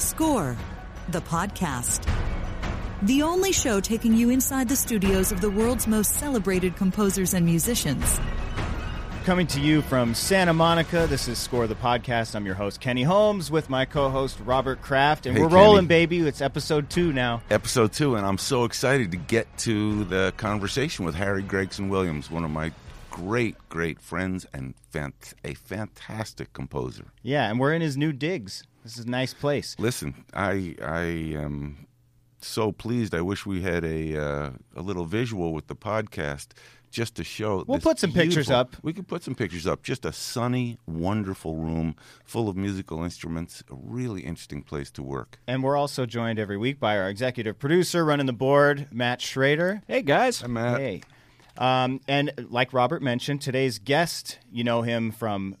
Score, the podcast. The only show taking you inside the studios of the world's most celebrated composers and musicians. Coming to you from Santa Monica, this is Score the Podcast. I'm your host, Kenny Holmes, with my co host, Robert Kraft. And Hey, we're rolling, Kenny. baby. It's episode two now. episode two, and I'm so excited to get to the conversation with Harry Gregson Williams, one of my great, great friends and fant- a fantastic composer. Yeah, and we're in his new digs. This is a nice place. Listen, I I am so pleased. I wish we had a uh, a little visual with the podcast just to show. We'll this put some pictures up. We could put some pictures up. Just a sunny, wonderful room full of musical instruments. A really interesting place to work. And we're also joined every week by our executive producer running the board, Matt Schrader. Hey guys. Hi, Matt. Hey. Um, and like Robert mentioned, today's guest, you know him from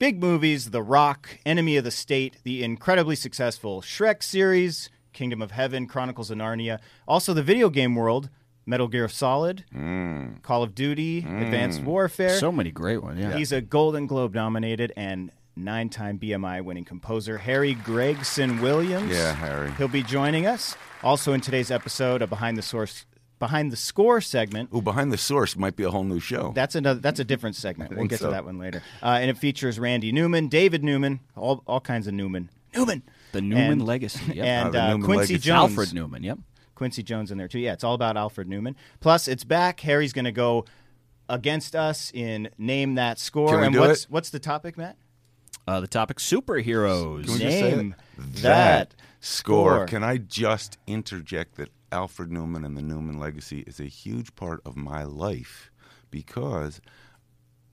big movies The Rock, Enemy of the State, the incredibly successful Shrek series, Kingdom of Heaven, Chronicles of Narnia, also the video game world, Metal Gear Solid, mm. Call of Duty, mm. Advanced Warfare. So many great ones. Yeah. He's a Golden Globe nominated and nine time BMI winning composer, Harry Gregson Williams. Yeah, Harry. He'll be joining us. Also in today's episode, a behind the source behind the score segment. Oh, behind the source might be a whole new show. That's another. That's a different segment. We'll think get to that one later. Uh, and it features Randy Newman, David Newman, all all kinds of Newman. Newman. the Newman and- legacy. Yep. And the uh, Newman Quincy legacy. Jones. Alfred Newman. Yep. Quincy Jones in there too. Yeah, it's all about Alfred Newman. Plus, it's back. Harry's going to go against us in name that score. Can we and do what's it? what's the topic, Matt? Uh, the topic superheroes. Can we just say Name it? that score. score. Can I just interject that Alfred Newman and the Newman legacy is a huge part of my life because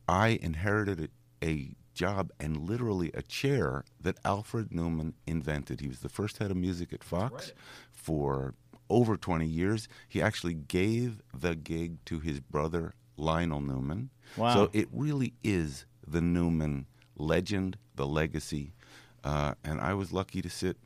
I inherited a, job and literally a chair that Alfred Newman invented. He was the first head of music at Fox for over 20 years. He actually gave the gig to his brother Lionel Newman. Wow. So it really is the Newman legend, the legacy. Uh, and I was lucky to sit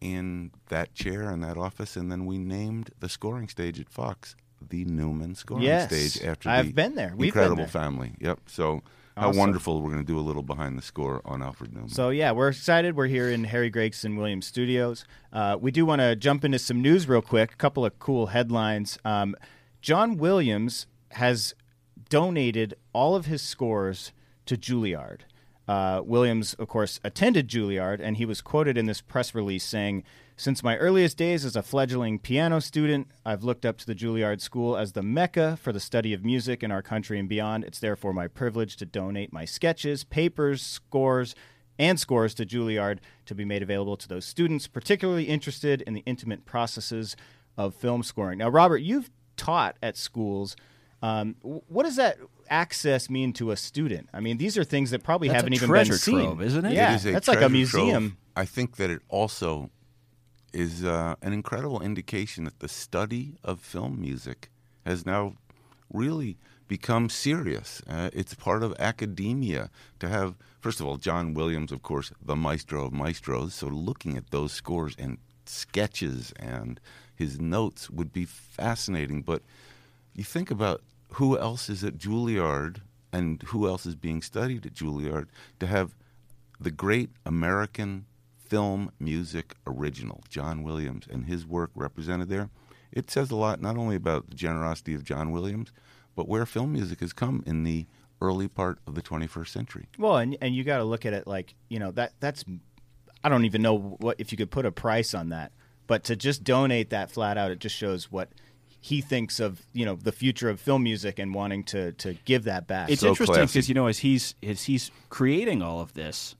in that chair in that office, and then we named the scoring stage at Fox the Newman Scoring Yes, Stage after I've the been there. We've been incredible there. family. Yep. So how Awesome. wonderful! We're going to do a little behind the score on Alfred Newman. So yeah, we're excited. We're here in Harry Gregson Williams Studios. Uh, we do want to jump into some news real quick. A couple of cool headlines. Um, John Williams has donated all of his scores to Juilliard. Uh, Williams, of course, attended Juilliard, and he was quoted in this press release saying, Since my earliest days as a fledgling piano student, I've looked up to the Juilliard School as the mecca for the study of music in our country and beyond. It's therefore my privilege to donate my sketches, papers, scores, and scores to Juilliard to be made available to those students particularly interested in the intimate processes of film scoring. Now, Robert, you've taught at schools. Um, what does that access mean to a student? I mean, these are things that probably That's haven't a even treasure been seen, trove, isn't it? Yeah, It is a that's like a museum. trove. I think that it also is uh, an incredible indication that the study of film music has now really become serious. Uh, it's part of academia to have, first of all, John Williams, of course, the maestro of maestros. So looking at those scores and sketches and his notes would be fascinating. But you think about who else is at Juilliard and who else is being studied at Juilliard to have the great American film music original, John Williams, and his work represented there. It says a lot not only about the generosity of John Williams, but where film music has come in the early part of the 21st century. Well, and and you got to look at it like you know that that's I don't even know what if you could put a price on that, but to just donate that flat out, it just shows what he thinks of you know the future of film music and wanting to to give that back. It's So interesting because you know as he's as he's creating all of this,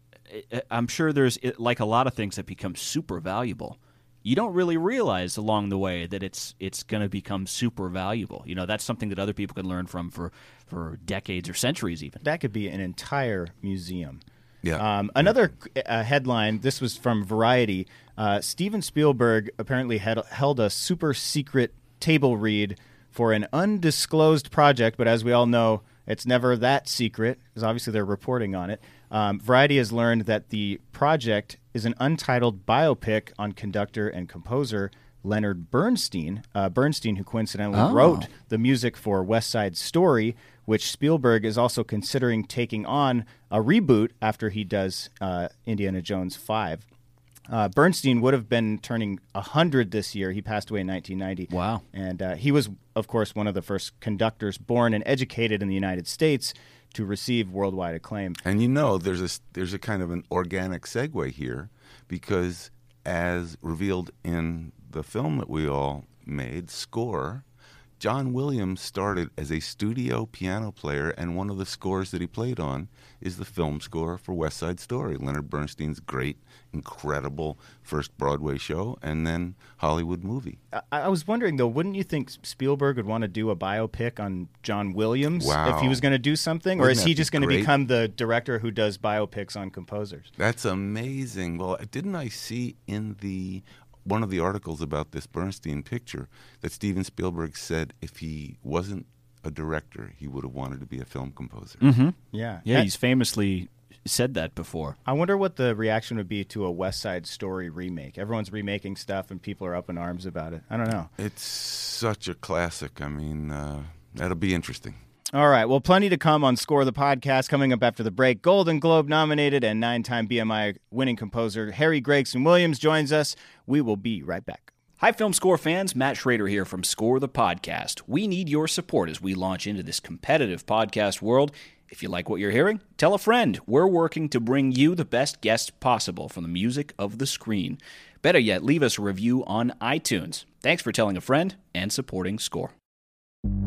I- I'm sure there's like a lot of things that become super valuable. you don't really realize along the way that it's it's going to become super valuable. You know, that's something that other people can learn from for for decades or centuries even. That could be an entire museum. Yeah. Um, another uh, headline. This was from Variety. Uh, Steven Spielberg apparently had held a super secret table read for an undisclosed project, but as we all know, it's never that secret because obviously they're reporting on it. Um, Variety has learned that the project is an untitled biopic on conductor and composer Leonard Bernstein. Uh, Bernstein, who coincidentally Oh. wrote the music for West Side Story, which Spielberg is also considering taking on a reboot after he does uh, Indiana Jones 5. Uh, Bernstein would have been turning 100 this year. He passed away in 1990. Wow. And uh, he was, of course, one of the first conductors born and educated in the United States to receive worldwide acclaim. And you know, there's a there's a kind of an organic segue here, because as revealed in the film that we all made, Score, John Williams started as a studio piano player, and one of the scores that he played on is the film score for West Side Story, Leonard Bernstein's great, incredible first Broadway show, and then Hollywood movie. I, I was wondering, though, wouldn't you think Spielberg would want to do a biopic on John Williams Wow. if he was going to do something? or Wouldn't is he just going to become the director who does biopics on composers? That's amazing. Well, didn't I see in the one of the articles about this Bernstein picture that Steven Spielberg said if he wasn't a director, he would have wanted to be a film composer. Mm-hmm. Yeah. Yeah, That- he's famously said that before. I wonder what the reaction would be to a West Side Story remake. Everyone's remaking stuff, and people are up in arms about it. I don't know. It's such a classic. I mean, uh, that'll be interesting. All right. Well, plenty to come on Score the Podcast coming up after the break. Golden Globe nominated and nine time BMI winning composer Harry Gregson Williams joins us. We will be right back. Hi, Film Score fans. Matt Schrader here from Score the Podcast. We need your support as we launch into this competitive podcast world. If you like what you're hearing, tell a friend. We're working to bring you the best guests possible from the music of the screen. Better yet, leave us a review on iTunes. Thanks for telling a friend and supporting Score.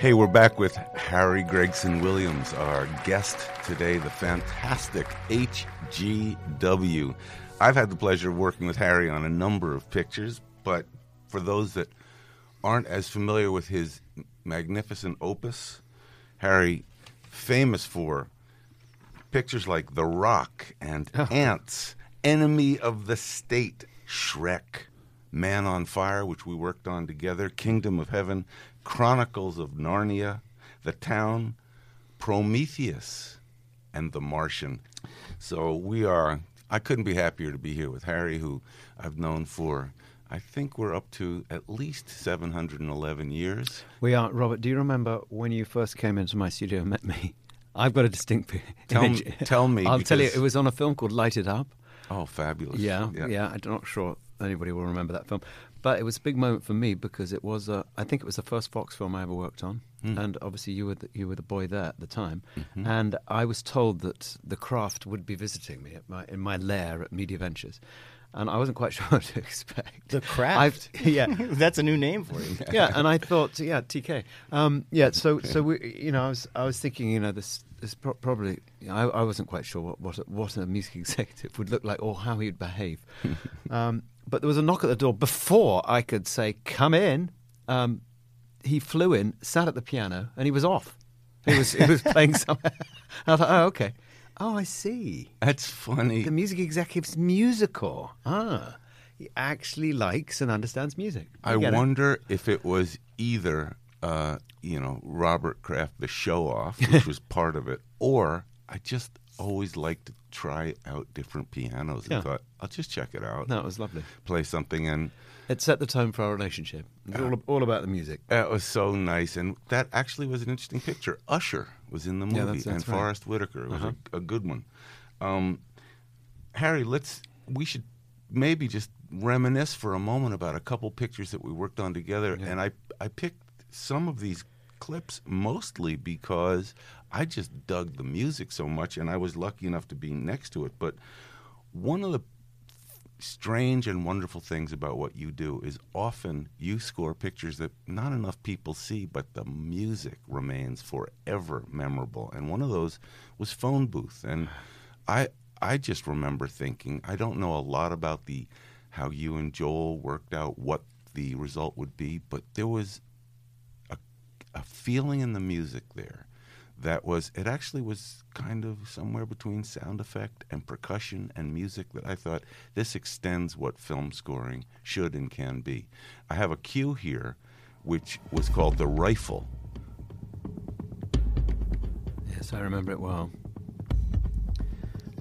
Hey, we're back with Harry Gregson Williams, our guest today, the fantastic HGW. I've had the pleasure of working with Harry on a number of pictures, but for those that aren't as familiar with his magnificent opus, Harry, famous for pictures like The Rock and Ants, Enemy of the State, Shrek, Man on Fire, which we worked on together, Kingdom of Heaven, Chronicles of Narnia, The Town, Prometheus, and The Martian. So we are, I couldn't be happier to be here with Harry, who I've known for, I think we're up to at least 711 years. We are, Robert. Do you remember when you first came into my studio and met me? I've got a distinct Tell image. m- tell me, I'll tell you, it was on a film called Light It Up. Oh, fabulous. Yeah, yeah. I'm not sure anybody will remember that film, but it was a big moment for me because it was. Uh, I think it was the first Fox film I ever worked on, Hmm. and obviously you were the, you were the boy there at the time, Mm-hmm. and I was told that the craft would be visiting me at my in my lair at Media Ventures. And I wasn't quite sure what to expect. The Craft? I've- yeah, That's a new name for you. yeah, and I thought, yeah, TK. Um, yeah, so so we, you know, I was I was thinking, you know, this this pro- probably I, I wasn't quite sure what what a, what a music executive would look like or how he'd behave. um, but there was a knock at the door before I could say, "Come in." Um, he flew in, sat at the piano, and he was off. He was he was playing somewhere. I thought, oh, okay. Oh, I see. That's funny. The music executive's musical. Ah, he actually likes and understands music. I get it. wonder if it was either, uh, you know, Robert Kraft, the show off, which was part of it, or I just always liked to try out different pianos and Yeah. thought, I'll just check it out. No, it was lovely. Play something. And It set the tone for our relationship. It's all, all about the music. that was so nice. And that actually was an interesting picture. Usher was in the movie, Yeah, that's- that's and right. Uh-huh. Forest Whitaker. It was a, a good one. Um, Harry, let's we should maybe just reminisce for a moment about a couple pictures that we worked on together. And I I picked some of these clips mostly because I just dug the music so much, and I was lucky enough to be next to it. But one of the strange and wonderful things about what you do is often you score pictures that not enough people see, but the music remains forever memorable. And one of those was Phone Booth. And I I just remember thinking, I don't know a lot about the how you and Joel worked out what the result would be, but there was a, a feeling in the music there that was it actually was kind of somewhere between sound effect and percussion and music that I thought this extends what film scoring should and can be. I have a cue here which was called the rifle. Yes, I remember it well.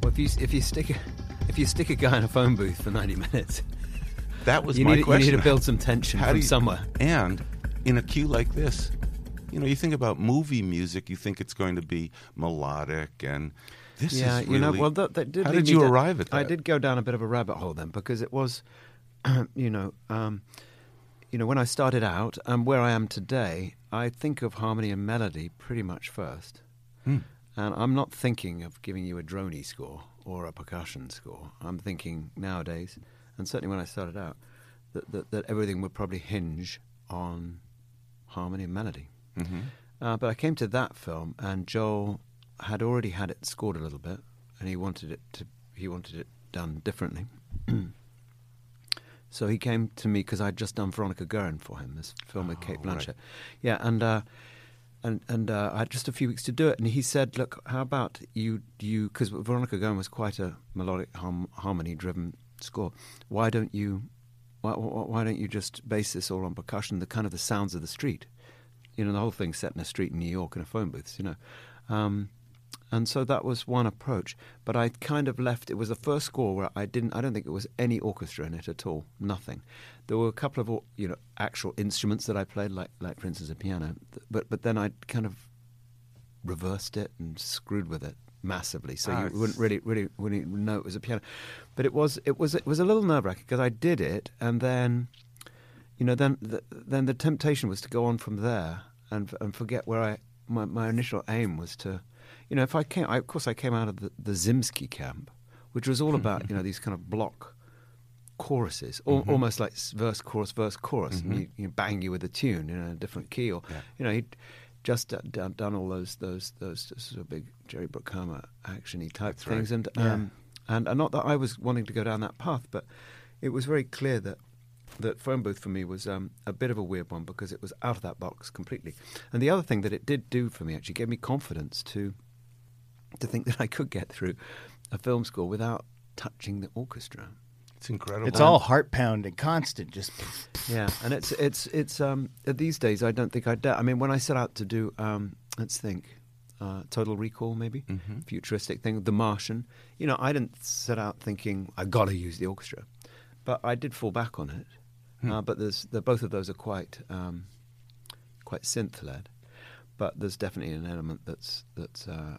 Well, if you if you stick a, if you stick a guy in a phone booth for ninety minutes, That was you my need, question. you need to build some tension How from you- somewhere. And in a cue like this, you know, you think about movie music, you think it's going to be melodic, and this yeah, is you know, really- well, that, that did. How did you down- arrive at that? I did go down a bit of a rabbit hole then because it was, you know, um, you know, when I started out and where I am today, I think of harmony and melody pretty much first, Hmm. and I'm not thinking of giving you a droney score or a percussion score. I'm thinking nowadays, and certainly when I started out, that that, that everything would probably hinge on harmony and melody. Mhm. Uh, but I came to that film, and Joel had already had it scored a little bit, and he wanted it to he wanted it done differently. so he came to me because I'd just done Veronica Guerin for him, this film with Cate Oh, right. Blanchett. Yeah, and uh, and and uh, I had just a few weeks to do it, and he said, "Look, how about you you because Veronica Guerin was quite a melodic harm, harmony driven score. Why don't you why, why, why don't you just base this all on percussion, the kind of the sounds of the street? You know, the whole thing's set in a street in New York in a phone booth, you know. Um, and so that was one approach. But I kind of left. It was the first score where I didn't. I don't think it was any orchestra in it at all. Nothing. There were a couple of you know actual instruments that I played, like like for instance a piano. But but then I kind of reversed it and screwed with it massively. So Ah, you wouldn't really really wouldn't even know it was a piano. But it was it was it was a little nerve wracking because I did it and then you know, then the, then the temptation was to go on from there and and forget where I my, my initial aim was to, you know, if I came, I, of course, I came out of the, the Zimsky camp, which was all about you know these kind of block choruses, al- almost like verse chorus verse chorus, and you, you bang you with a tune in a different key, or you know he'd just d- done, done all those those those sort of big Jerry Bruckheimer actiony type things, and um, and and not that I was wanting to go down that path, but it was very clear that that phone booth for me was um, a bit of a weird one because it was out of that box completely. And the other thing that it did do for me actually gave me confidence to to think that I could get through a film score without touching the orchestra. It's incredible. It's all heart pounding, constant, just Yeah, and it's it's it's um these days I don't think I dare. I mean, when I set out to do um let's think. Uh, Total Recall, maybe futuristic thing. The Martian. You know, I didn't set out thinking I got to use the orchestra, but I did fall back on it. Uh, but there's the, both of those are quite um, quite synth led, but there's definitely an element that's that's uh,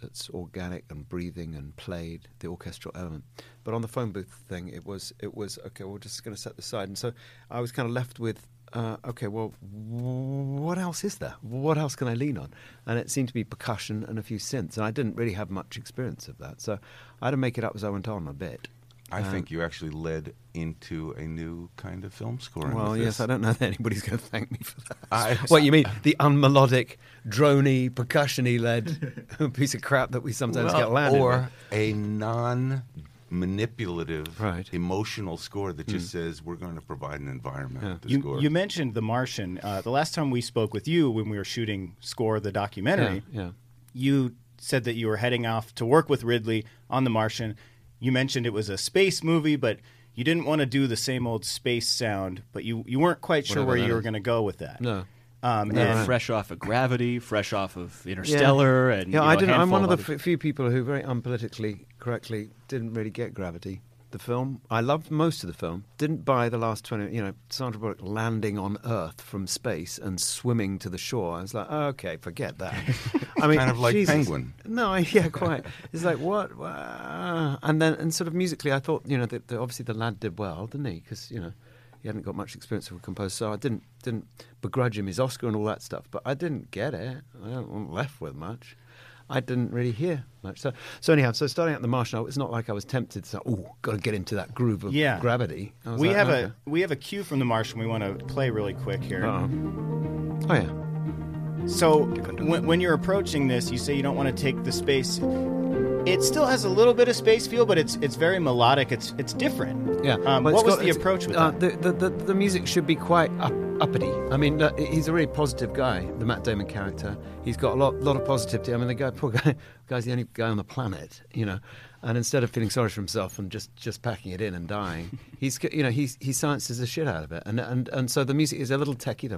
that's organic and breathing and played the orchestral element. But on the phone booth thing, it was it was okay. We're just going to set this aside, and so I was kind of left with. Uh, okay, well, what else is there? What else can I lean on? And it seemed to be percussion and a few synths, and I didn't really have much experience of that, so I had to make it up as I went on a bit. I think you actually led into a new kind of film scoring. Well, yes. I don't know that anybody's going to thank me for that. I- what you mean? The unmelodic, drony, percussion-y led piece of crap that we sometimes Well, get landed or with. a non-manipulative, Right. emotional score that just says we're going to provide an environment. Yeah. with You, score. you mentioned The Martian. Uh, the last time we spoke with you, when we were shooting Score the documentary, Yeah, yeah. you said that you were heading off to work with Ridley on The Martian. You mentioned it was a space movie, but you didn't want to do the same old space sound, but you, you weren't quite sure Whatever where that you were is. going to go with that. No. Um, Yeah, and- fresh off of Gravity, fresh off of Interstellar, and yeah, you know, I a didn't. I'm handful one of the other- f- few people who very unpolitically correctly didn't really get gravity. The film. I loved most of the film. Didn't buy the last 20, you know, Sandra Bullock landing on Earth from space and swimming to the shore. I was like, oh, okay, forget that. I mean, Kind of like Jesus. Penguin. No, yeah, quite. It's like, what? And then, and sort of musically, I thought, you know, obviously the lad did well, didn't he? Because, you know, he hadn't got much experience with a composer, so I didn't didn't begrudge him his Oscar and all that stuff. But I didn't get it. I wasn't left with much. I didn't really hear much. So, so anyhow, so starting out the Martian, it's not like I was tempted to say, "Oh, got to get into that groove of Yeah. gravity." We like, have okay. a we have a cue from The Martian we want to play really quick here. Uh-oh. Oh yeah. So when, when you're approaching this, you say you don't want to take the space. It still has a little bit of space feel, but it's it's very melodic. It's it's different. Yeah. Um, what was got- the approach with uh, that? The, the, the, the music should be quite up, uppity. I mean, uh, he's a really positive guy, the Matt Damon character. He's got a lot, lot of positivity. I mean, the guy, poor guy, guy's the only guy on the planet, you know. And instead of feeling sorry for himself and just, just packing it in and dying, he's you know he's he sciences the shit out of it. And and and so the music is a little techy,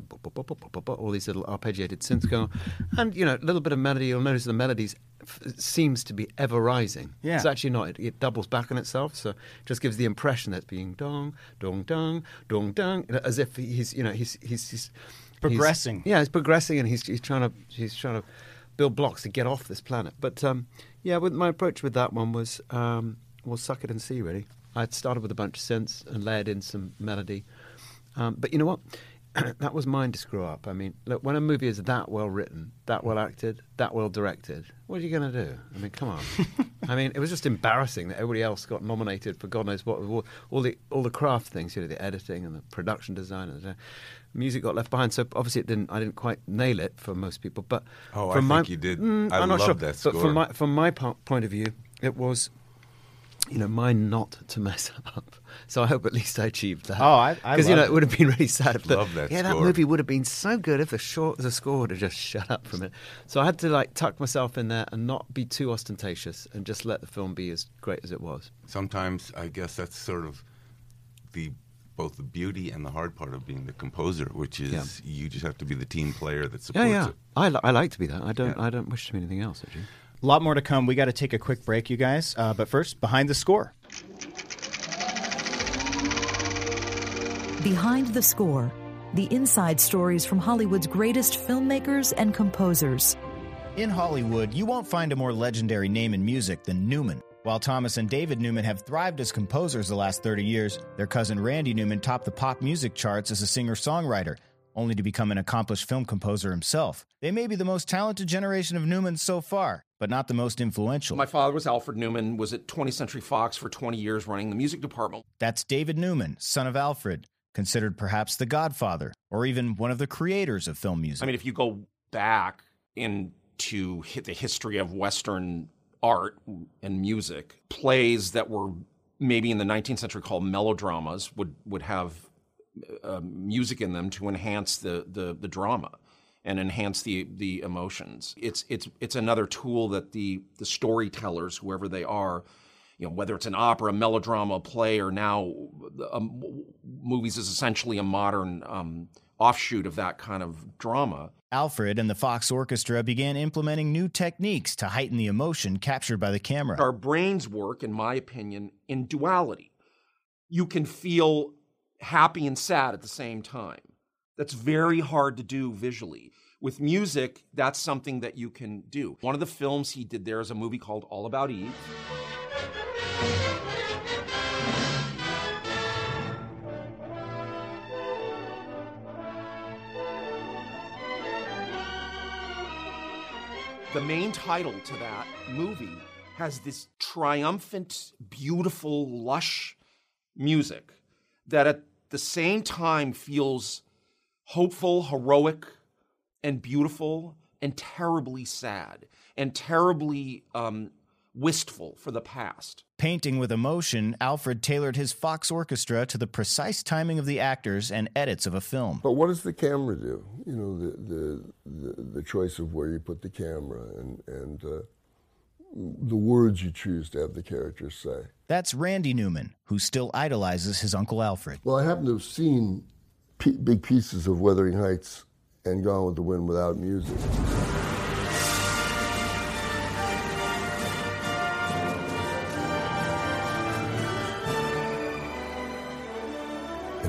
all these little arpeggiated synths going, on. and you know a little bit of melody. You'll notice the melodies f- seems to be ever rising. Yeah. It's actually not. It, it doubles back on itself, so it just gives the impression that it's being dong, dong, dong, dong, dong, you know, as if he's, you know, he's he's, he's Progressing. he's- yeah, he's progressing, and he's he's trying to he's trying to build blocks to get off this planet. But um, yeah, with my approach with that one was um, was suck it and see. Really, I would started with a bunch of synths and layered in some melody. Um, but you know what? that was mine to screw up. I mean, look, when a movie is that well written, that well acted, that well directed, what are you going to do? I mean, come on. I mean, it was just embarrassing that everybody else got nominated for God knows what, all, all the all the craft things, you know, the editing and the production design and the music got left behind. So obviously, it didn't. I didn't quite nail it for most people. But Oh, I from my, think you did. Mm, I I'm not love sure. that But from my from my po- point of view, it was. You know, mine not to mess up. So I hope at least I achieved that. Oh, I- I because you know loved it would have been really sad. If the- Love that Yeah, that movie would have been so good if the short the score would have just shut up from it. So I had to like tuck myself in there and not be too ostentatious and just let the film be as great as it was. Sometimes I guess that's sort of the both the beauty and the hard part of being the composer, which is Yeah. you just have to be the team player that Yeah, supports yeah. it. I, li- I like to be that. I don't. Yeah. I don't wish to be anything else. Actually. A lot more to come. We got to take a quick break, you guys. Uh, but first, behind the score. Behind the Score The Inside Stories from Hollywood's greatest filmmakers and composers. In Hollywood, you won't find a more legendary name in music than Newman. While Thomas and David Newman have thrived as composers the last 30 years, their cousin Randy Newman topped the pop music charts as a singer songwriter, only to become an accomplished film composer himself. They may be the most talented generation of Newmans so far, but not the most influential. My father was Alfred Newman, was at 20th Century Fox for 20 years running the music department. That's David Newman, son of Alfred, considered perhaps the godfather, or even one of the creators of film music. I mean, if you go back into the history of Western art and music, plays that were maybe in the 19th century called melodramas would, would have uh, music in them to enhance the, the, the drama and enhance the, the emotions. It's, it's, it's another tool that the, the storytellers, whoever they are, you know, whether it's an opera, melodrama, play, or now um, movies is essentially a modern um, offshoot of that kind of drama. Alfred and the Fox Orchestra began implementing new techniques to heighten the emotion captured by the camera. Our brains work, in my opinion, in duality. You can feel happy and sad at the same time. That's very hard to do visually. With music, that's something that you can do. One of the films he did there is a movie called All About Eve. The main title to that movie has this triumphant, beautiful, lush music that at the same time feels hopeful, heroic, and beautiful, and terribly sad, and terribly um, wistful for the past. Painting with emotion, Alfred tailored his Fox Orchestra to the precise timing of the actors and edits of a film. But what does the camera do? You know, the the the, the choice of where you put the camera and and uh, the words you choose to have the characters say. That's Randy Newman, who still idolizes his Uncle Alfred. Well, I happen to have seen p- big pieces of Wuthering Heights and Gone with the Wind without music.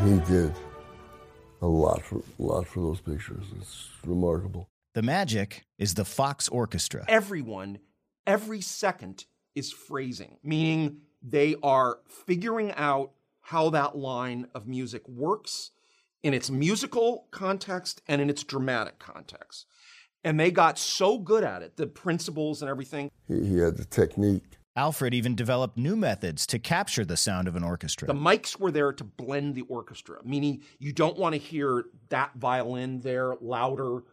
He did a lot for, a lot for those pictures. It's remarkable. The magic is the Fox Orchestra. Everyone, every second is phrasing, meaning they are figuring out how that line of music works in its musical context and in its dramatic context. And they got so good at it, the principles and everything. He, he had the technique. Alfred even developed new methods to capture the sound of an orchestra. The mics were there to blend the orchestra, meaning you don't want to hear that violin there louder.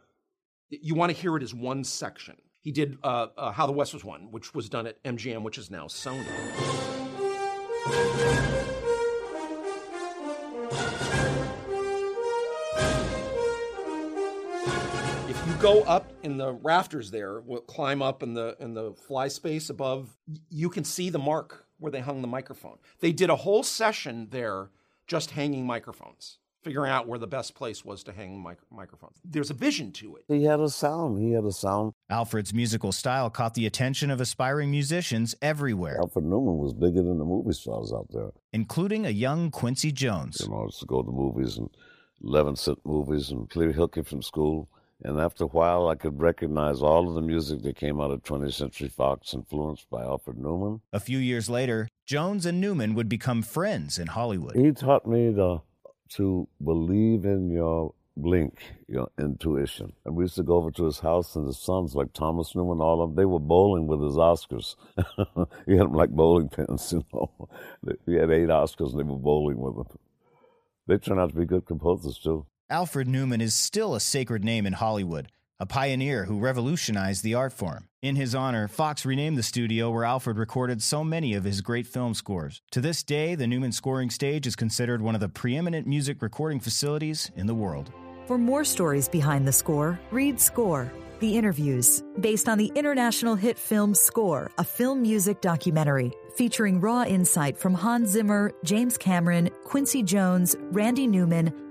You want to hear it as one section. He did uh, uh, How the West Was Won, which was done at MGM, which is now Sony. Go up in the rafters there, we'll climb up in the in the fly space above, you can see the mark where they hung the microphone. They did a whole session there just hanging microphones, figuring out where the best place was to hang mic- microphones. There's a vision to it. He had a sound. He had a sound. Alfred's musical style caught the attention of aspiring musicians everywhere, Alfred Newman was bigger than the movie stars out there. including a young Quincy Jones. You know, I used to go to movies and 11 cent movies and clear hooky from school. And after a while, I could recognize all of the music that came out of 20th Century Fox, influenced by Alfred Newman. A few years later, Jones and Newman would become friends in Hollywood. He taught me to, to believe in your blink, your intuition. And we used to go over to his house, and his sons, like Thomas Newman, all of them, they were bowling with his Oscars. he had them like bowling pins, you know. He had eight Oscars, and they were bowling with them. They turned out to be good composers, too. Alfred Newman is still a sacred name in Hollywood, a pioneer who revolutionized the art form. In his honor, Fox renamed the studio where Alfred recorded so many of his great film scores. To this day, the Newman Scoring Stage is considered one of the preeminent music recording facilities in the world. For more stories behind the score, read Score, The Interviews, based on the international hit film Score, a film music documentary featuring raw insight from Hans Zimmer, James Cameron, Quincy Jones, Randy Newman,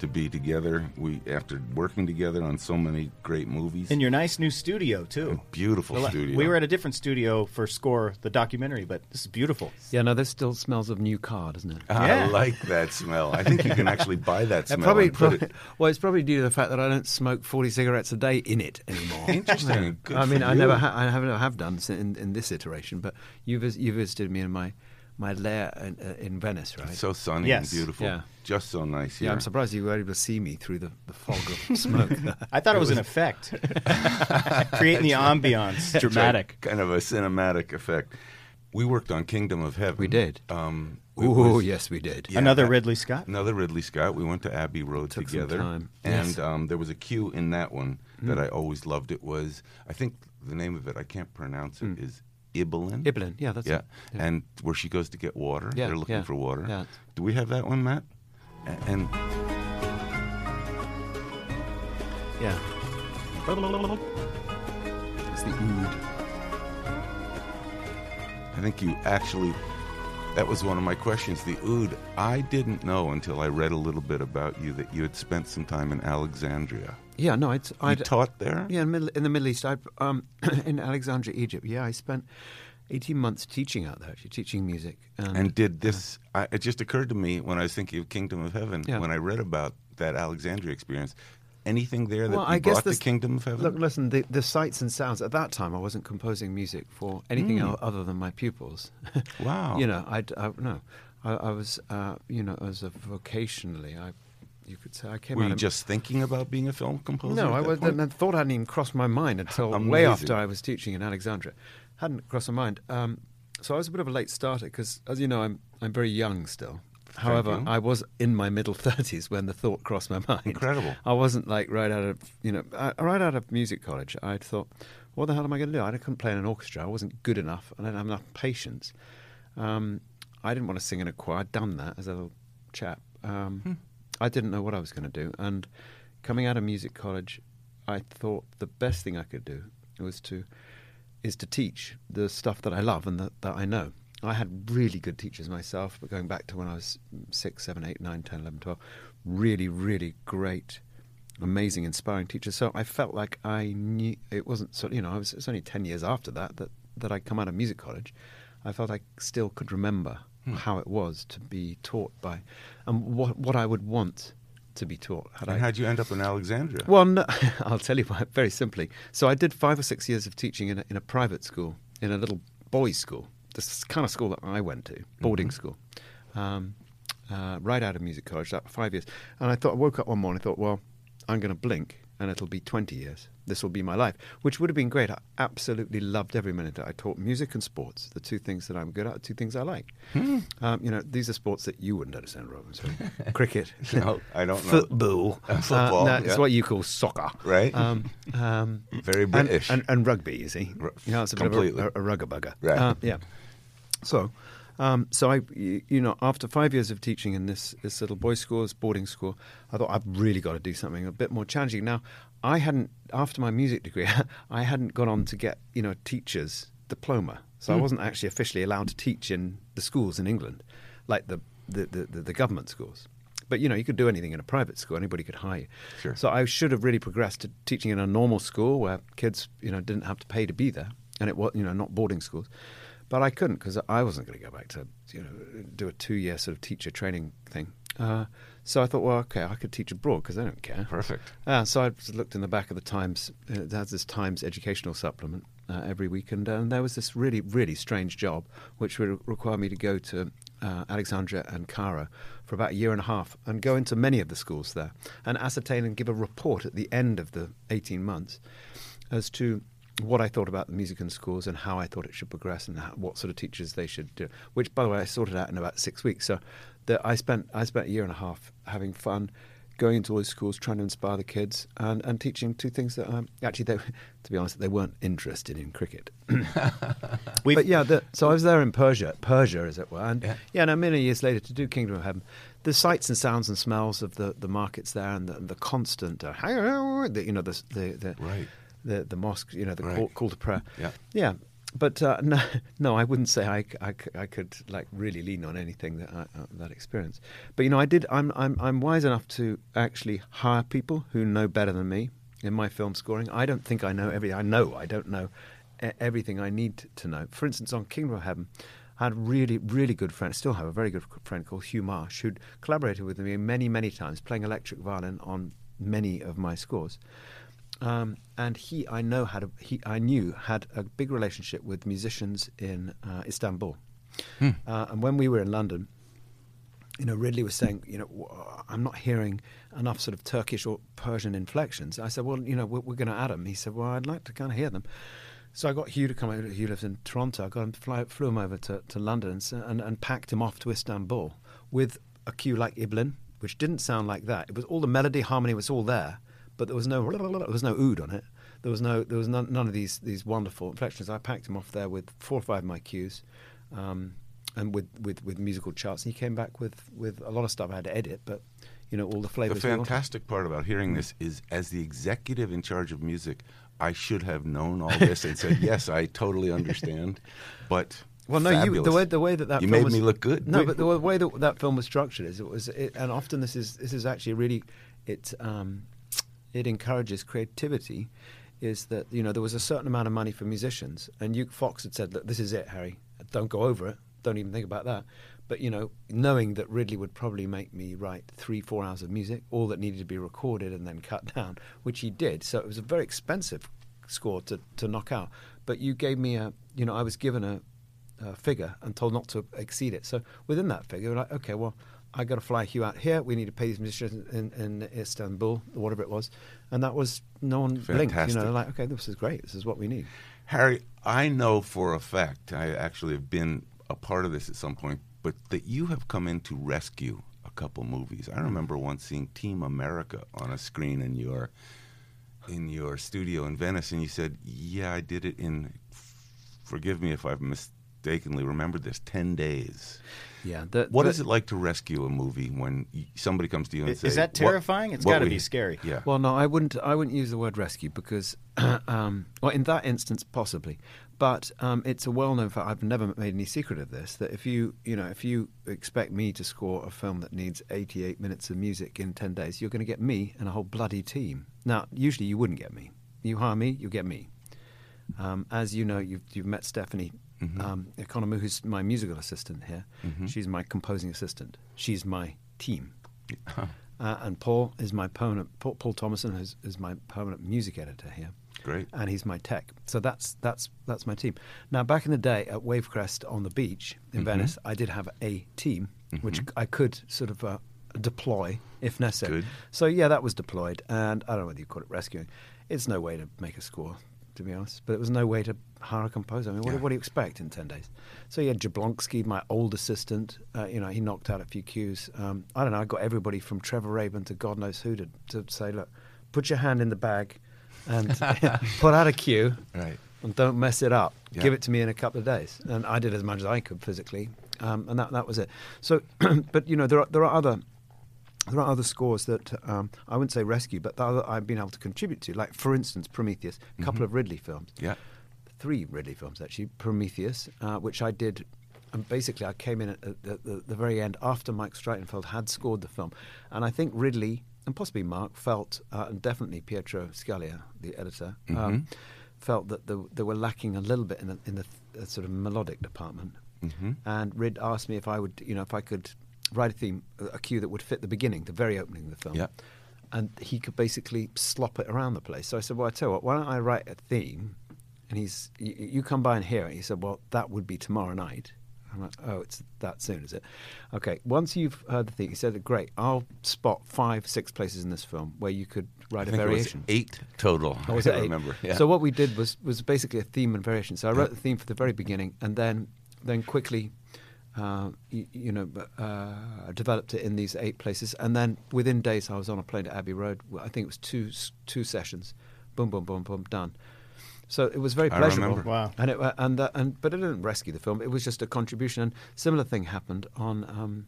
to be together. We after working together on so many great movies. In your nice new studio, too. beautiful Well, studio. We were at a different studio for Score, the documentary, but this is beautiful. Yeah, no, this still smells of new car, doesn't it? Ah, I like that smell. I think you can actually buy that smell. probably, and put probably- it, well, it's probably due to the fact that I don't smoke forty cigarettes a day in it anymore. Interesting. Good I mean, for I you. never, ha- I haven't, have done in, in this iteration, but you, vis- you visited me in my, my lair in, uh, in Venice, right? so sunny Yes. and beautiful. Yeah. Just so nice here. yeah, I'm surprised you were able to see me through the, the fog of smoke. I thought it, was, an effect, creating the ambiance. Dramatic. Kind of a cinematic effect. We worked on Kingdom of Heaven. We did. Um, oh, yes, we did. Yeah, Another Ridley Scott. Another Ridley Scott. We went to Abbey Road Took some together, time. and Yes. um, there was a cue in that one that I always loved. It was, I think, the name of it. I can't pronounce it. Is Ibelin? Ibelin, yeah, that's yeah. it. Yeah. And where she goes to get water. Yeah, They're looking yeah, for water. yeah. Do we have that one, Matt? A- And Yeah. It's the oud. I think you actually. That was one of my questions. The oud. I didn't know until I read a little bit about you that you had spent some time in Alexandria. Yeah, no, it's You I taught there. Yeah, in, middle, in the Middle East, I um, in Alexandria, Egypt. Yeah, I spent eighteen months teaching out there, actually teaching music. And, And did this? I, it just occurred to me when I was thinking of Kingdom of Heaven. Yeah. When I read about that Alexandria experience, anything there that well, you I guess this, the Kingdom of Heaven? Look, listen, the, the sights and sounds. At that time, I wasn't composing music for anything Mm. other than my pupils. Wow. you know, I'd, I no, I, I was, uh, you know, as a vocationally, I, you could say, I came Were you of- just thinking about being a film composer? No, I was, the thought hadn't even crossed my mind until way after I was teaching in Alexandria. Hadn't crossed my mind. Um, so I was a bit of a late starter because, as you know, I'm I'm very young still. However. I was in my middle thirties when the thought crossed my mind. Incredible. I wasn't like right out of you know I- right out of music college. I thought, what the hell am I going to do? I couldn't play in an orchestra. I wasn't good enough. I didn't have enough patience. Um, I didn't want to sing in a choir. I'd done that as a little chap. Um, Hmm. I didn't know what I was going to do. And coming out of music college, I thought the best thing I could do was to is to teach the stuff that I love and that, that I know. I had really good teachers myself, but going back to when I was six, seven, eight, nine, 10, 11, 12, really, really great, amazing, inspiring teachers. So I felt like I knew it wasn't so, you know, I was, it was only 10 years after that, that that I'd come out of music college. I felt I still could remember how it was to be taught by, and what, what I would want to be taught. Had And I, how'd you end up in Alexandria? well, no, I'll tell you why, very simply. So I did five or six years of teaching in a, in a private school, in a little boys' school, the kind of school that I went to, boarding school, um, uh, right out of music college, that five years. And I thought, I woke up one morning, I thought, well, I'm going to blink and it'll be 20 years. This will be my life, which would have been great. I absolutely loved every minute. I taught music and sports, the two things that I'm good at, the two things I like. Um, you know, these are sports that you wouldn't understand, Robin. So cricket, No, I don't know. football, Uh, football, Uh, no, yeah. It's what you call soccer, Right. Um, um, Very and- British. and, and, rugby. You see, you know, it's a completely. bit of a, a, a rugger bugger. Right. Uh, yeah. So, um, so I, you know, after five years of teaching in this this little boys' school, this boarding school, I thought I've really got to do something a bit more challenging. Now, I hadn't after my music degree, I hadn't gone on to get you know a teacher's diploma, so Hmm. I wasn't actually officially allowed to teach in the schools in England, like the the, the, the, the government schools. But you know, you could do anything in a private school; anybody could hire you. Sure. So I should have really progressed to teaching in a normal school where kids, you know, didn't have to pay to be there, and it was, you know, not boarding schools. But I couldn't because I wasn't going to go back to, you know, do a two-year sort of teacher training thing. Uh, so I thought, well, okay, I could teach abroad because I don't care. Perfect. Uh, so I looked in the back of the Times. Uh, it has this Times educational supplement uh, every week, and, uh, there was this really, really strange job which would require me to go to uh, Alexandria and Cairo for about a year and a half and go into many of the schools there and ascertain and give a report at the end of the 18 months as to what I thought about the music in schools and how I thought it should progress and how, what sort of teachers they should do. Which, by the way, I sorted out in about six weeks. So the, I spent I spent a year and a half having fun, going into all these schools, trying to inspire the kids, and, and teaching two things that um, actually, they, to be honest, they weren't interested in cricket. but yeah, the, so I was there in Persia, Persia as it were, and yeah, Yeah. and many years later to do Kingdom of Heaven, the sights and sounds and smells of the, the markets there, and the, the constant, uh, you know, the the, the Right. The the mosque, you know, the Right. call, call to prayer. Yeah. yeah. But uh, no, no, I wouldn't say I, I, I, could like really lean on anything that I, uh, that experience. But you know, I did. I'm I'm I'm wise enough to actually hire people who know better than me in my film scoring. I don't think I know every. I know I don't know everything I need to know. For instance, on Kingdom of Heaven, I had a really really good friend. Still have a very good friend called Hugh Marsh, who'd collaborated with me many many times, playing electric violin on many of my scores. Um, and he, I know, had a, he, I knew had a big relationship with musicians in uh, Istanbul. Uh, and when we were in London, you know, Ridley was saying, you know, I'm not hearing enough sort of Turkish or Persian inflections. I said, well, you know, we're, we're going to add them. He said, well, I'd like to kind of hear them. So I got Hugh to come over. Hugh lives in Toronto. I got him, fly, flew him over to, to London and, and, and packed him off to Istanbul with a cue like Ibelin, which didn't sound like that. It was all the melody, harmony was all there, but there was no there was no oud on it. There was no there was none, none of these these wonderful inflections. I packed him off there with four or five of my cues. Um, and with, with, with musical charts, and he came back with, with a lot of stuff I had to edit, but you know all the The flavors. wanted. fantastic part about hearing this is, as the executive in charge of music, I should have known all this and said, "Yes, I totally understand." But Well, no, you, the way the way that that you film made was, me look good. No, but the way that that film was structured is it was, it, and often this is this is actually really it um, it encourages creativity. Is that you know there was a certain amount of money for musicians, and you Fox had said, "Look, this is it, Harry. Don't go over it. Don't even think about that." But you know, knowing that Ridley would probably make me write three, four hours of music, all that needed to be recorded and then cut down, which he did. So it was a very expensive score to, to knock out. But you gave me a, you know, I was given a, a figure and told not to exceed it. So within that figure, like, okay, well, I got to fly Hugh out here. We need to pay these musicians in, in Istanbul, or whatever it was, and that was no one blinked. You Fantastic. know, like, okay, this is great. This is what we need. Harry, I know for a fact, I actually have been a part of this at some point, but that you have come in to rescue a couple movies. I remember once seeing Team America on a screen in your in your studio in Venice, and you said, "Yeah, I did it in." Forgive me if I've mistakenly remembered this. Ten days. Yeah. The, What the- is it like to rescue a movie when somebody comes to you and Is- says, is that "What- terrifying? It's what gotta be scary. Yeah. Well, no, I wouldn't. I wouldn't use the word rescue because, um, well, in that instance, possibly, but um, it's a well-known fact. I've never made any secret of this. That if you, you know, if you expect me to score a film that needs 88 minutes of music in 10 days, you're going to get me and a whole bloody team. Now, usually you wouldn't get me. You hire me, you get me. Um, as you know, you've, you've met Stephanie um, Economou, who's my musical assistant here. She's my composing assistant. She's my team. Uh, and Paul is my permanent. Paul, Paul Thomason is, is my permanent music editor here. Great. And he's my tech. So that's that's that's my team. Now, back in the day at Wavecrest on the beach in Mm-hmm. Venice, I did have a team which I could sort of uh, deploy if necessary. Good. So yeah, that was deployed, and I don't know whether you call it rescuing. It's no way to make a score, to be honest. But it was no way to hire a composer. I mean, what, Yeah. what do you expect in ten days? So yeah, Jablonski, my old assistant, uh, you know, he knocked out a few cues. Um, I don't know. I got everybody from Trevor Rabin to God knows who to, to say, look, put your hand in the bag, and put out a cue, Right. and don't mess it up. Yeah. Give it to me in a couple of days, and I did as much as I could physically, um, and that that was it. So, but you know, there are there are other there are other scores that um, I wouldn't say rescue, but that I've been able to contribute to. Like, for instance, Prometheus, a couple of Ridley films. Yeah. Three Ridley films, actually. Prometheus, uh, which I did. And basically, I came in at the, the, the very end after Mike Streitenfeld had scored the film. And I think Ridley, and possibly Mark, felt, uh, and definitely Pietro Scalia, the editor, um, felt that the, they were lacking a little bit in the, in the th- sort of melodic department. And Rid asked me if I would, you know, if I could write a theme, a cue that would fit the beginning, the very opening of the film. Yeah. And he could basically slop it around the place. So I said, well, I tell you what, why don't I write a theme? And he's, you, you come by and hear it. He said, well, that would be tomorrow night. I'm like, oh, it's that soon, is it? Okay. Once you've heard the theme, he said, great. I'll spot five, six places in this film where you could write I a think it was variation. eight total. Oh, was I remember. Yeah. So what we did was was basically a theme and variation. So I wrote the theme for the very beginning, and then then quickly, uh, you, you know, uh, developed it in these eight places. And then within days, I was on a plane to Abbey Road. I think it was two two sessions. Boom, boom, boom, boom, done. So it was very pleasurable. Wow. And it, uh, and uh, and but it didn't rescue the film. It was just a contribution. And similar thing happened on um,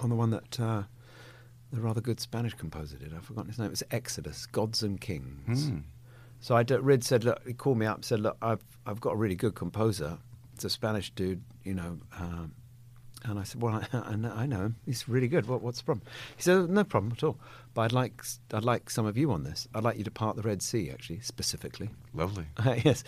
on the one that. Uh, the rather good Spanish composer did. I've forgotten his name. It was Exodus, Gods and Kings. Hmm. So I d- Rid said, look, he called me up said, look, I've I've got a really good composer. It's a Spanish dude, you know. Um, and I said, well, I, I, know, I know him. He's really good. What, what's the problem? He said, no problem at all. But I'd like I'd like some of you on this. I'd like you to part the Red Sea, actually, specifically. Lovely. yes.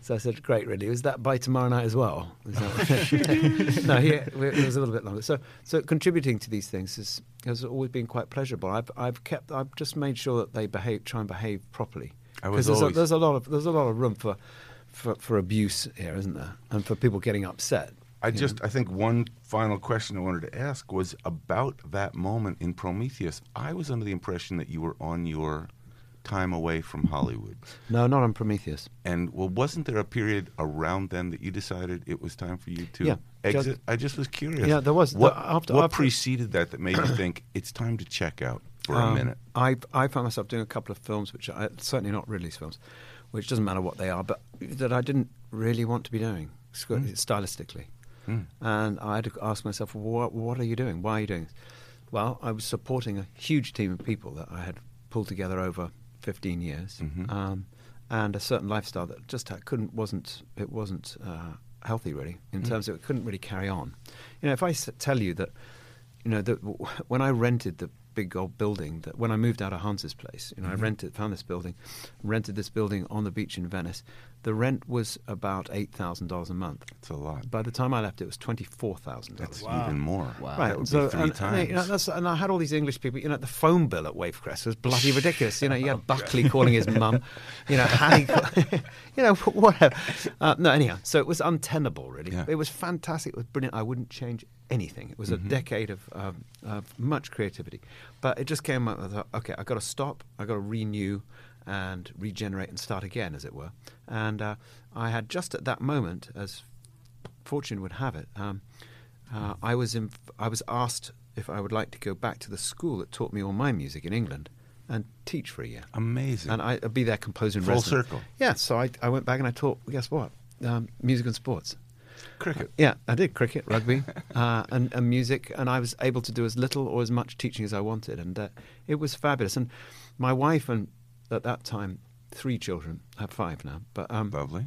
So I said, great, really. Was that by tomorrow night as well? Is that- no, he, it was a little bit longer. So, so contributing to these things has, has always been quite pleasurable. I've, I've kept, I've just made sure that they behave, try and behave properly. I was there's, always- a, there's a lot of there's a lot of room for, for, for abuse here, isn't there? And for people getting upset. I you know? just, I think one final question I wanted to ask was about that moment in Prometheus. I was under the impression that you were on your time away from Hollywood. no, not on Prometheus. And well, wasn't there a period around then that you decided it was time for you to Yeah, exit? just- I just was curious. Yeah, there was- What, the- after- what after- preceded that that made you think it's time to check out for a Um, minute? I I found myself doing a couple of films, which I, certainly not Ridley's films, which doesn't matter what they are, but that I didn't really want to be doing sc- stylistically. And I had to ask myself, what, what are you doing? Why are you doing this? Well, I was supporting a huge team of people that I had pulled together over 15 years, um, and a certain lifestyle that just couldn't wasn't it wasn't uh, healthy really in terms of it couldn't really carry on. You know, if I s- tell you that you know, that w- when I rented the big old building, that when I moved out of Hans's place, you know, I mm-hmm. rented, found this building, rented this building on the beach in Venice. The rent was about eight thousand dollars a month. It's a lot. By the time I left, it was twenty four thousand dollars. That's dollars. even more. Wow. Right, That would so be three and, times. and, you know, that's, and I had all these English people. You know, the phone bill at Wavecrest was bloody ridiculous. You know, you had Buckley calling his mum. You know, Hattie, you know, whatever. Uh, no, anyhow, so it was untenable. Really, Yeah. it was fantastic. It was brilliant. I wouldn't change anything. It was Mm-hmm. a decade of, um, of much creativity, but it just came up I thought, okay, I got to stop. I got to renew and regenerate and start again, as it were. And uh, I had just at that moment, as fortune would have it, um, uh, I was in, I was asked if I would like to go back to the school that taught me all my music in England and teach for a year. Amazing. And I, would be there composing. in Full residence. circle. Yeah, so I, I went back and I taught, guess what? Um, music and sports. Cricket. Yeah, I did cricket, rugby, uh, and, and music, and I was able to do as little or as much teaching as I wanted, and uh, it was fabulous. And my wife and at that time three children, I have five now, but um, Lovely.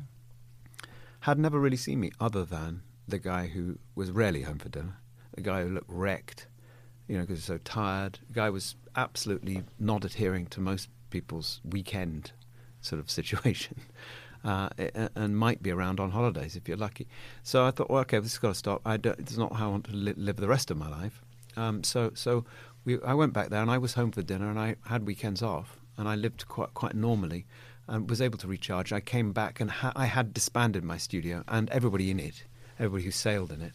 had never really seen me other than the guy who was rarely home for dinner, the guy who looked wrecked, you know, because he was so tired. The guy was absolutely not adhering to most people's weekend sort of situation. Uh, and might be around on holidays if you're lucky. So I thought, well, okay, this has got to stop. I don't, it's not how I want to li- live the rest of my life. Um, so, so we, I went back there, and I was home for dinner, and I had weekends off, and I lived quite quite normally, and was able to recharge. I came back, and ha- I had disbanded my studio, and everybody in it, everybody who sailed in it,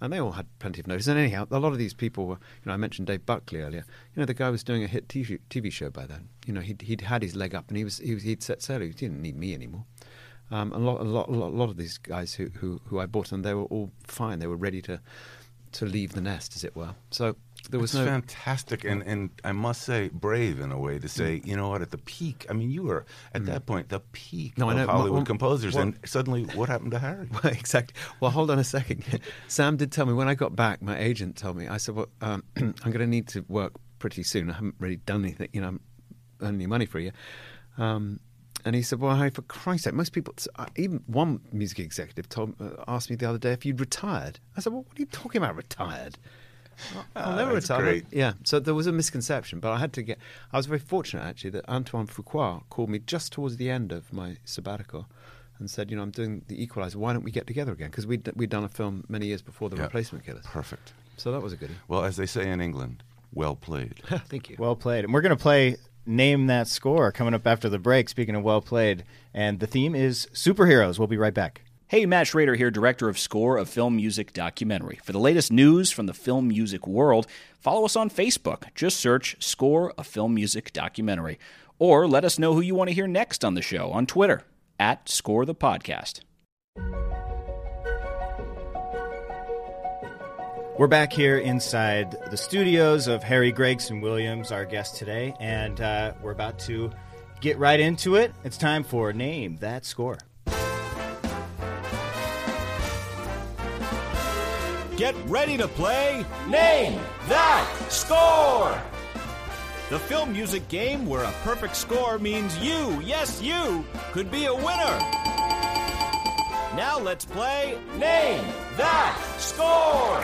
and they all had plenty of notice. And anyhow, a lot of these people were, you know, I mentioned Dave Buckley earlier. You know, the guy was doing a hit TV, show by then. You know, he'd, he'd had his leg up, and he was, he was he'd set sail. He didn't need me anymore. Um, a lot, a lot, a lot, a lot of these guys who, who, who I bought, and they were all fine. They were ready to to leave the nest, as it were. So there was it's no fantastic, and and I must say, brave in a way to Mm. say, you know what, at the peak. I mean, you were at that point the peak No, of know. Hollywood Well, composers, well- and suddenly, what happened to Harry? Well, exactly. Well, hold on a second. Sam did tell me when I got back. My agent told me. I said, "Well, um, I'm going to need to work pretty soon. I haven't really done anything. You know, I'm earning any money for a year." Um, and he said, "Well, Harry, for Christ's sake, most people, uh, even one music executive told uh, asked me the other day if you'd retired." I said, "Well, what are you talking about, retired?" I'll Ah, never that's retire. great. Yeah, so there was a misconception, but I had to get. I was very fortunate actually that Antoine Fuqua called me just towards the end of my sabbatical and said, "You know, I'm doing The Equalizer. Why don't we get together again?" Because we'd we'd done a film many years before The Yeah. Replacement Killers. Perfect. So that was a goodie. Well, as they say in England, well played. Thank you. Well played. And we're going to play Name That Score coming up after the break, speaking of well played. And the theme is superheroes. We'll be right back. Hey, Matt Schrader here, director of Score, of film music documentary. For the latest news from the film music world, follow us on Facebook. Just search Score, a film music documentary. Or let us know who you want to hear next on the show on Twitter, at Score the Podcast. We're back here inside the studios of Harry Gregson Williams, our guest today, and uh, we're about to get right into it. It's time for Name That Score. Get ready to play Name That Score! The film music game where a perfect score means you, yes, you, could be a winner. Now let's play Name That Score!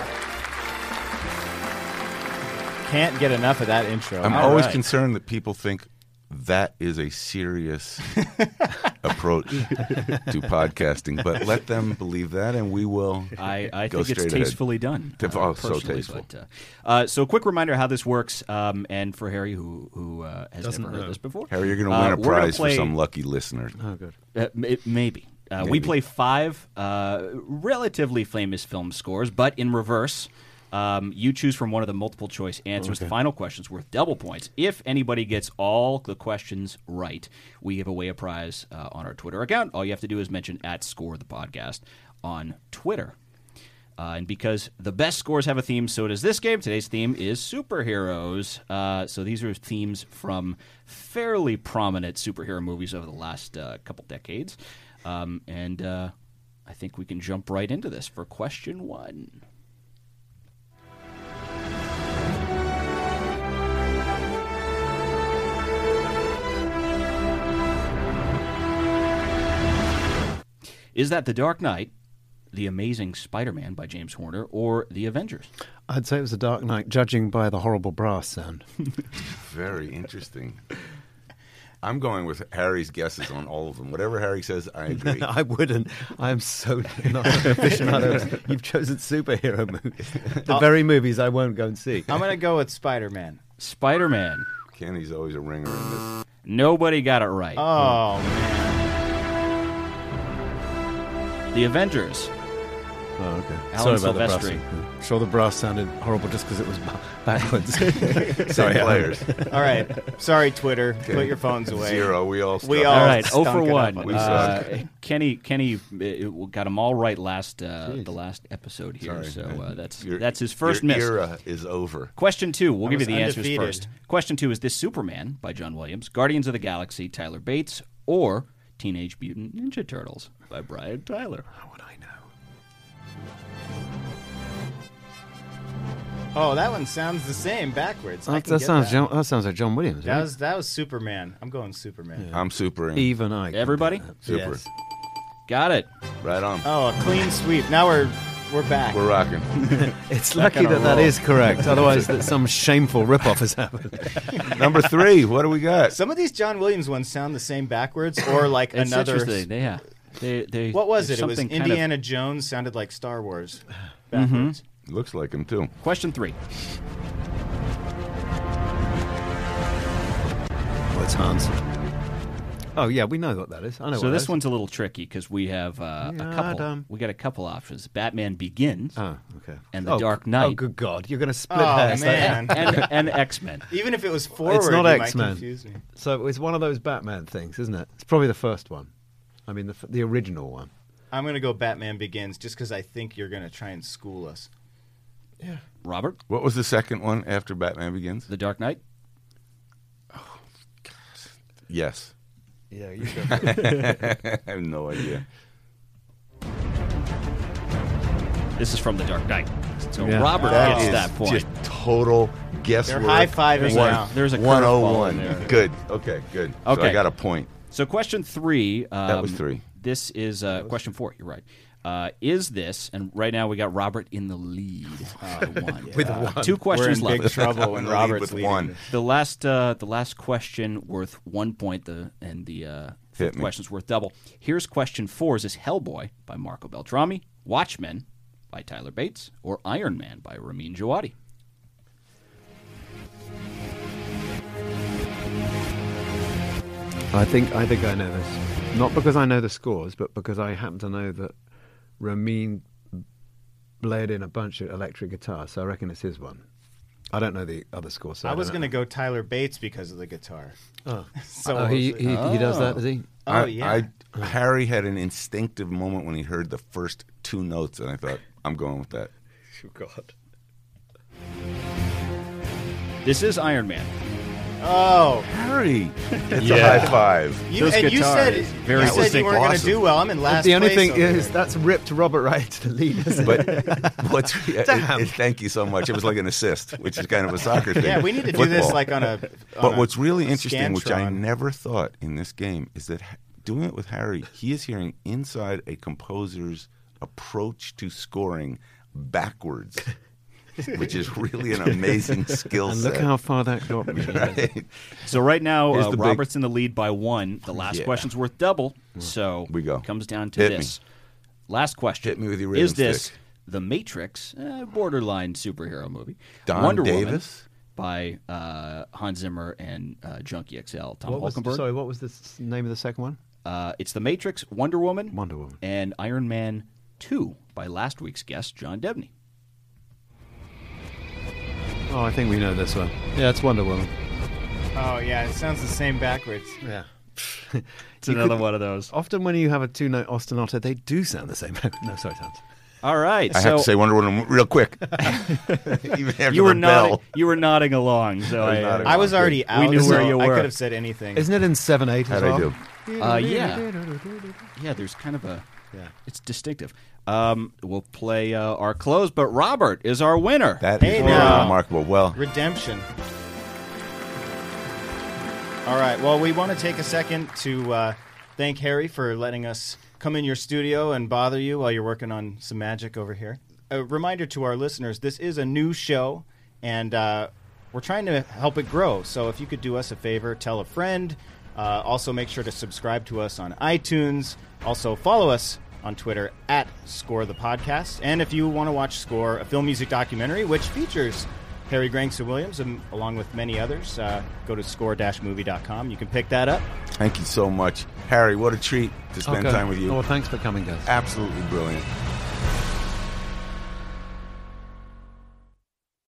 Can't get enough of that intro. I'm All always right. concerned that people think that is a serious approach to podcasting, but let them believe that, and we will. I, I go think it's straight ahead. tastefully done. Tip- uh, oh, so personally, tasteful. But, uh, uh, so, quick reminder how this works, um, and for Harry, who who uh, has Doesn't never heard know. this before, Harry, you're going to uh, win a prize play- for some lucky listener. Oh, good. Uh, m- maybe. Uh, We play five uh, relatively famous film scores, but in reverse. Um, you choose from one of the multiple choice answers. The final question's worth double points. If anybody gets all the questions right, we give away a prize uh, on our Twitter account. All you have to do is mention at Score the Podcast on Twitter. Uh, and because the best scores have a theme, so does this game. Today's theme is superheroes. Uh, so these are themes from fairly prominent superhero movies over the last uh, couple decades. Um, and uh, I think we can jump right into this for question one. Is that The Dark Knight, The Amazing Spider Man by James Horner, or The Avengers? I'd say it was The Dark Knight, judging by the horrible brass sound. Very interesting. I'm going with Harry's guesses on all of them. Whatever Harry says, I agree. I wouldn't. I'm so not an aficionado. You've chosen superhero movies, the uh, very movies I won't go and see. I'm going to go with Spider Man. Spider Man. Kenny's always a ringer in this. Nobody got it right. Oh, man. The Avengers. Oh, okay. Alan Sorry about the Silvestri. brass. I'm sure the brass sounded horrible just because it was ba- backwards. Sorry, Alan. players. All right. Sorry, Twitter. Put your phones away. Zero. We all. We all All right, stunk 0 for it up 1. on We Uh, suck. Kenny Kenny uh, got them all right last uh, the last episode here, Sorry. so uh, that's Your- that's his first your miss. era is over. Question two. We'll I give you was the answers first. Question two is this Superman by John Williams, Guardians of the Galaxy, Tyler Bates, or Teenage Mutant Ninja Turtles by Brian Tyler? How would I know? Oh, that one sounds the same backwards. Oh, I That, can that get sounds that. John, that sounds like John Williams. That right? was that was Superman. I'm going Superman. I'm super in. even I. can Everybody? that. Super. Yes. Got it. Right on. Oh, a clean sweep. Now we're we're back. We're rocking. It's Back lucky on a that that roll. is correct. Otherwise, that some shameful rip-off has happened. Number three. What do we got? Some of these John Williams ones sound the same backwards, or like It's another. interesting. They, yeah. They, they, What was there's it? It was something kind of- Indiana Jones sounded like Star Wars. Mm-hmm. Backwards. Looks like him too. Question three. Oh, it's Hans. Oh yeah, we know what that is. I know. So what this that is. one's a little tricky because we have uh, a couple. um, We got a couple options. Batman Begins Oh, okay. and The oh, Dark Knight. Oh, good God! You're going to split Oh hairs. man! and, and X Men. Even if it was forward, It's not X-Men. So it's one of those Batman things, isn't it? It's probably the first one. I mean, the the original one. I'm gonna go Batman Begins just because I think you're gonna try and school us. Yeah. Robert, What was the second one after Batman Begins? The Dark Knight. Oh, God. Yes. Yeah, you should. I have no idea. This is from The Dark Knight. So Yeah. Robert That gets is that point. just total guesswork. They're high-fiving There's now. there's a curveball 101. there. Good. Okay, good. So Okay. I got a point. So question three. Um, That was three. This is uh, question four. You're right. Uh, is this and right now we got Robert in the lead by one. With Uh, one. Two We're questions in left. big trouble when In the lead Robert's with leading one. The last, uh, the last question worth one point. The and the uh, fifth Hit me. question's worth double. Here's question four: Is this Hellboy by Marco Beltrami, Watchmen by Tyler Bates, or Iron Man by Ramin Djawadi? I think I think I know this. Not because I know the scores, but because I happen to know that Ramin blared in a bunch of electric guitars. So I reckon it's his one. I don't know the other scores. So I was gonna go Tyler Bates because of the guitar. Oh, So oh he, he, he does that, does he? Oh I, yeah. I, Harry had an instinctive moment when he heard the first two notes, and I thought, I'm going with that. Oh, God. This is Iron Man. Oh, Harry, it's Yeah. a high five. you Those and you said guitars, very you said you distinct. weren't gonna Awesome. do well. I'm in last. the only place thing over is here. that's ripped Robert right into the lead. Isn't But it? what's it- Damn. it- thank you so much. It was like an assist, which is kind of a soccer thing. yeah, we need to do this Football. like on a. on But a what's really interesting, which I Scantron. never thought in this game, is that ha- doing it with Harry, he is hearing inside a composer's approach to scoring backwards, which is really an amazing skill set. look how far that got me. Right? So right now, Here's uh, the big- Robert's in the lead by one. The last Yeah. question's worth double. So We go. it comes down to Hit me. this. Last question. Hit me with your rhythm Is this stick. The Matrix, uh, borderline superhero movie? Don Wonder Woman by uh, Hans Zimmer and uh, Junkie XL, Tom What was, Holkenborg. sorry, what was the s- name of the second one? Uh, it's The Matrix, Wonder Woman, Wonder Woman. and Iron Man 2 by last week's guest, John Debney. Oh, I think we know this one. Yeah, it's Wonder Woman. Oh yeah, it sounds the same backwards. Yeah. It's another one of those. Often when you have a two-note ostinato, they do sound the same. no, sorry, Hans. All right. I so have to say Wonder Woman real quick. Even after you were the nodding. bell. You were nodding along. So I was I, nodding. I was good. already We out. knew so where you I were. could have said anything. Isn't it in seven eight? How'd as I well? do? Uh, yeah. Yeah, there's kind of a. Yeah. It's distinctive. Um, we'll play uh, our close, but Robert is our winner. That is Hey, really now. remarkable. Well, Redemption. All right. Well, we want to take a second to uh, thank Harry for letting us come in your studio and bother you while you're working on some magic over here. A reminder to our listeners this is a new show, and uh, we're trying to help it grow. So if you could do us a favor, tell a friend. Uh, also, make sure to subscribe to us on iTunes. Also, follow us on Twitter at Score the Podcast. And if you want to watch Score, a film music documentary which features Harry Gregson Williams and, along with many others, uh, go to score-movie.com. You can pick that up. thank you so much. Harry, what a treat to spend Okay. time with you. Oh, well, thanks for coming, guys. Absolutely brilliant.